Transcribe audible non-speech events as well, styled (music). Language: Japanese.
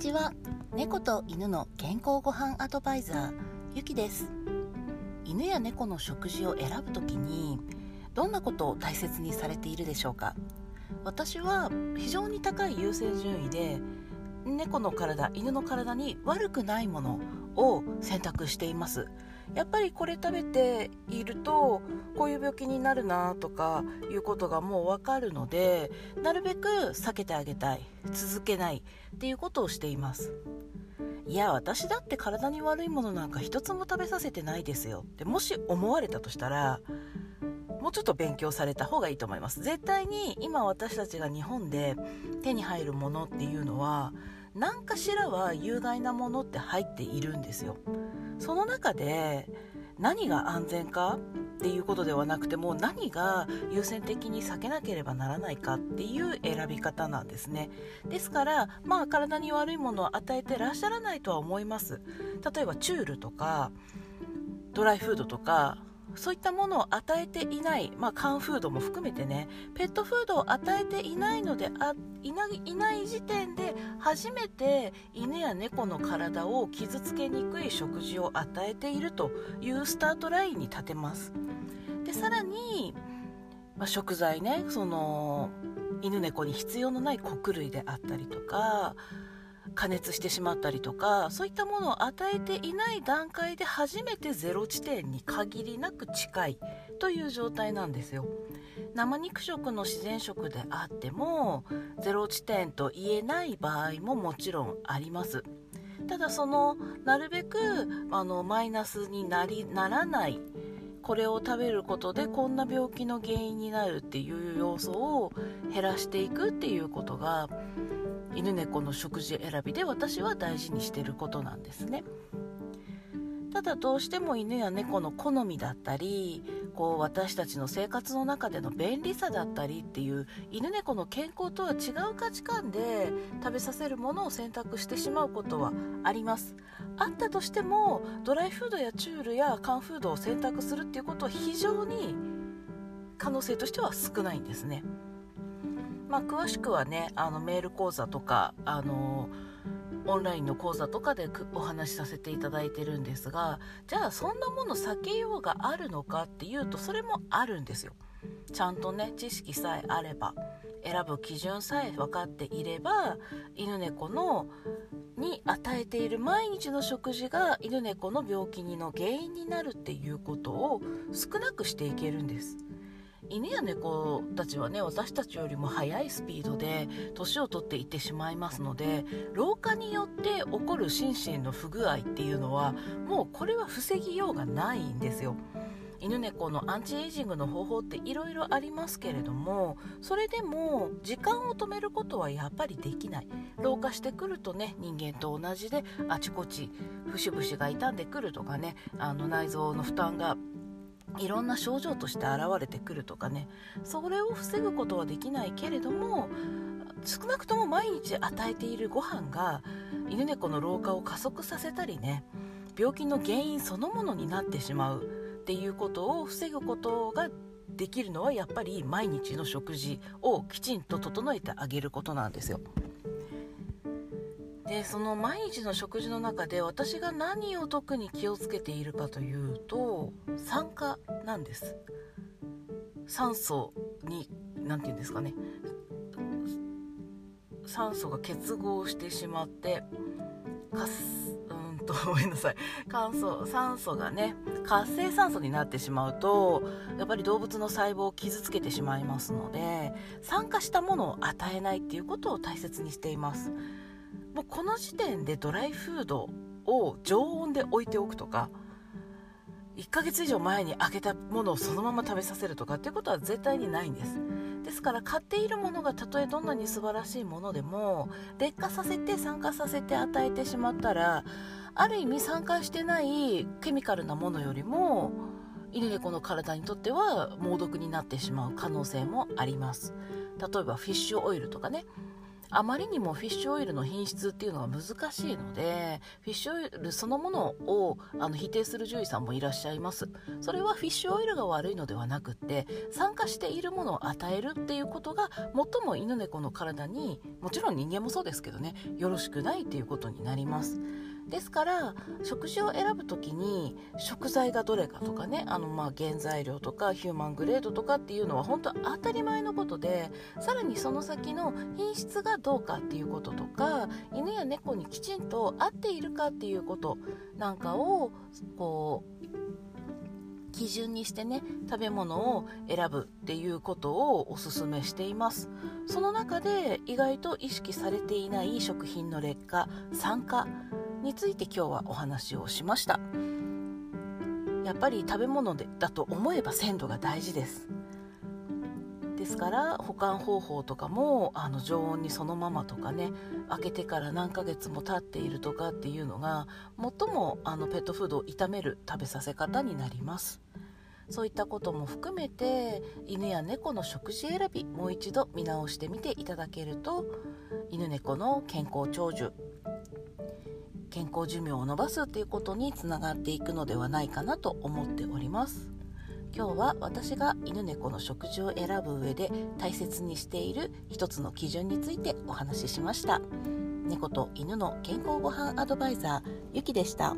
ちは。猫と犬の健康ごはんアドバイザーゆきです。犬や猫の食事を選ぶときにどんなことを大切にされているでしょうか？私は非常に高い優先順位で猫の体犬の体に悪くないものを選択しています。やっぱりこれ食べているとこういう病気になるなとかいうことがもうわかるのでなるべく避けてあげたい続けないっていうことをしています。いや私だって体に悪いものなんか一つも食べさせてないですよ。ってもし思われたとしたらもうちょっと勉強された方がいいと思います。絶対に今私たちが日本で手に入るものっていうのは何かしらは有害なものって入っているんですよ。その中で何が安全かっていうことではなくても何が優先的に避けなければならないかっていう選び方なんですね。ですからまあ体に悪いものを与えてらっしゃらないとは思います。例えばチュールとかドライフードとかそういったものを与えていない、まあ、缶フードも含めてねペットフードを与えていないのであいないない時点で初めて犬や猫の体を傷つけにくい食事を与えているというスタートラインに立てます。でさらに、まあ、食材ねその犬猫に必要のない穀類であったりとか加熱してしまったりとかそういったものを与えていない段階で初めてゼロ地点に限りなく近いという状態なんですよ。生肉食の自然食であってもゼロ地点と言えない場合ももちろんあります。ただそのなるべくあのマイナスになりならないこれを食べることでこんな病気の原因になるっていう要素を減らしていくっていうことが犬猫の食事選びで私は大事にしてることなんですね。ただどうしても犬や猫の好みだったりこう私たちの生活の中での便利さだったりっていう犬猫の健康とは違う価値観で食べさせるものを選択してしまうことはあります。あったとしてもドライフードやチュールや缶フードを選択するっていうことは非常に可能性としては少ないんですね。まあ、詳しくはねあのメール講座とかあのオンラインの講座とかでお話しさせていただいてるんですがじゃあそんなもの避けようがあるのかっていうとそれもあるんですよ。ちゃんとね知識さえあれば選ぶ基準さえ分かっていれば犬猫のに与えている毎日の食事が犬猫の病気にの原因になるっていうことを少なくしていけるんです。犬や猫たちはね私たちよりも速いスピードで年を取っていってしまいますので老化によって起こる心身の不具合っていうのはもうこれは防ぎようがないんですよ。犬猫のアンチエイジングの方法っていろいろありますけれどもそれでも時間を止めることはやっぱりできない。老化してくるとね人間と同じであちこち節々が傷んでくるとかねあの内臓の負担がいろんな症状として現れてくるとかねそれを防ぐことはできないけれども少なくとも毎日与えているご飯が犬猫の老化を加速させたりね病気の原因そのものになってしまうっていうことを防ぐことができるのはやっぱり毎日の食事をきちんと整えてあげることなんですよ。でその毎日の食事の中で私が何を特に気をつけているかというと酸化なんです。酸素に何て言うんですかね。酸素が結合してしまってかすうんと (laughs) ごめんなさい。乾燥酸素がね活性酸素になってしまうとやっぱり動物の細胞を傷つけてしまいますので酸化したものを与えないっていうことを大切にしています。もうこの時点でドライフードを常温で置いておくとか1ヶ月以上前に開けたものをそのまま食べさせるとかっていうことは絶対にないんです。ですから買っているものがたとえどんなに素晴らしいものでも劣化させて酸化させて与えてしまったらある意味酸化してないケミカルなものよりも犬猫の体にとっては猛毒になってしまう可能性もあります。例えばフィッシュオイルとかね。あまりにもフィッシュオイルの品質っていうのは難しいのでフィッシュオイルそのものをあの否定する獣医さんもいらっしゃいます。それはフィッシュオイルが悪いのではなくて酸化しているものを与えるっていうことが最も犬猫の体にもちろん人間もそうですけどねよろしくないっていうことになります。ですから食事を選ぶ時に食材がどれかとかねあのまあ原材料とかヒューマングレードとかっていうのは本当当たり前のことでさらにその先の品質がどうかっていうこととか犬や猫にきちんと合っているかっていうことなんかをこう基準にしてね食べ物を選ぶっていうことをおすめしています。その中で意外と意識されていない食品の劣化酸化について今日はお話をしました。やっぱり食べ物でだと思えば鮮度が大事です。ですから保管方法とかもあの常温にそのままとかね開けてから何ヶ月も経っているとかっていうのが最もあのペットフードを傷める食べさせ方になります。そういったことも含めて犬や猫の食事選びもう一度見直してみていただけると犬猫の健康長寿健康寿命を延ばすっていうことにつながっていくのではないかなと思っております今日は私が犬猫の食事を選ぶ上で大切にしている一つの基準についてお話ししました猫と犬の健康ごはんアドバイザーゆきでした。